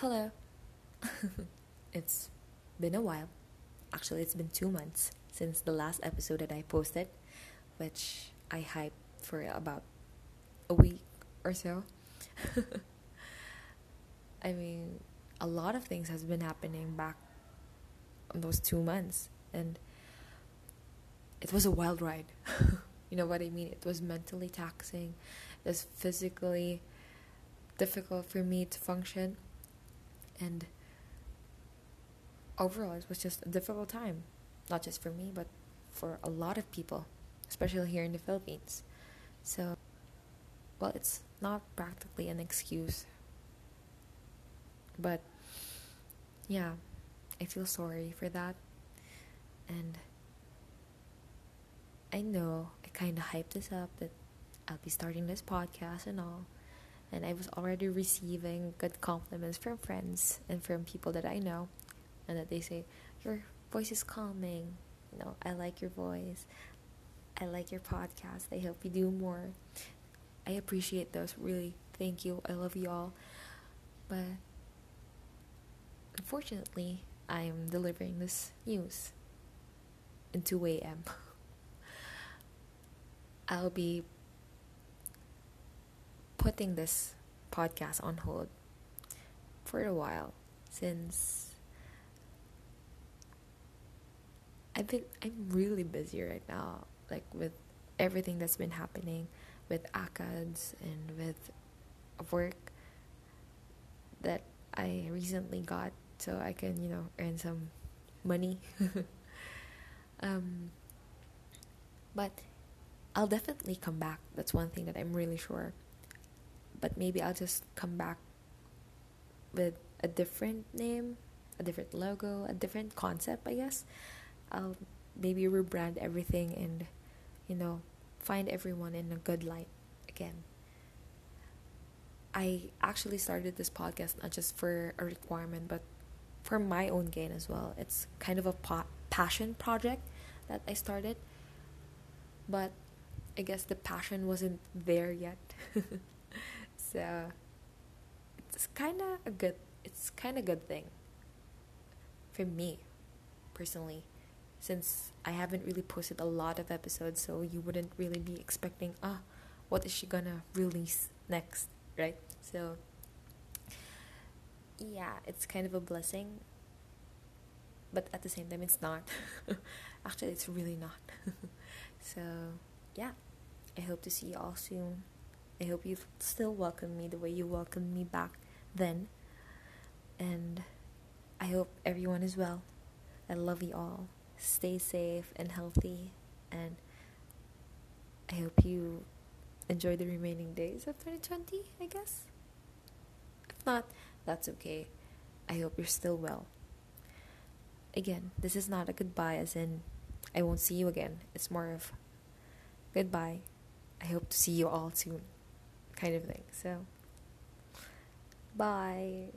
Hello. it's been a while. Actually, it's been two months since the last episode that I posted, which I hyped for about a week or so. I mean, a lot of things has been happening back in those two months, and it was a wild ride. you know what I mean? It was mentally taxing. It was physically difficult for me to function and overall it was just a difficult time not just for me but for a lot of people especially here in the philippines. So well it's not practically an excuse but yeah i feel sorry for that. And i know i kind of hyped this up that i'll be starting this podcast and all and I was already receiving good compliments from friends and from people that I know, and that they say, Your voice is calming. You know, I like your voice. I like your podcast. I hope you do more. I appreciate those, really. Thank you. I love you all. But unfortunately, I'm delivering this news in 2 a.m. I'll be putting this podcast on hold for a while since I've been I'm really busy right now like with everything that's been happening with ACADS and with work that I recently got so I can you know earn some money. Um but I'll definitely come back. That's one thing that I'm really sure but maybe I'll just come back with a different name, a different logo, a different concept, I guess. I'll maybe rebrand everything and, you know, find everyone in a good light again. I actually started this podcast not just for a requirement, but for my own gain as well. It's kind of a pa- passion project that I started, but I guess the passion wasn't there yet. so it's kind of a good it's kind of good thing for me personally since I haven't really posted a lot of episodes so you wouldn't really be expecting ah what is she gonna release next? Right? So yeah it's kind of a blessing but at the same time it's not. Actually it's really not. So yeah. I hope to see you all soon I hope you still welcome me the way you welcomed me back then. And I hope everyone is well. I love you all. Stay safe and healthy. And I hope you enjoy the remaining days of 2020, I guess. If not, that's okay. I hope you're still well. Again, this is not a goodbye, as in, I won't see you again. It's more of goodbye. I hope to see you all soon kind of thing. So, bye.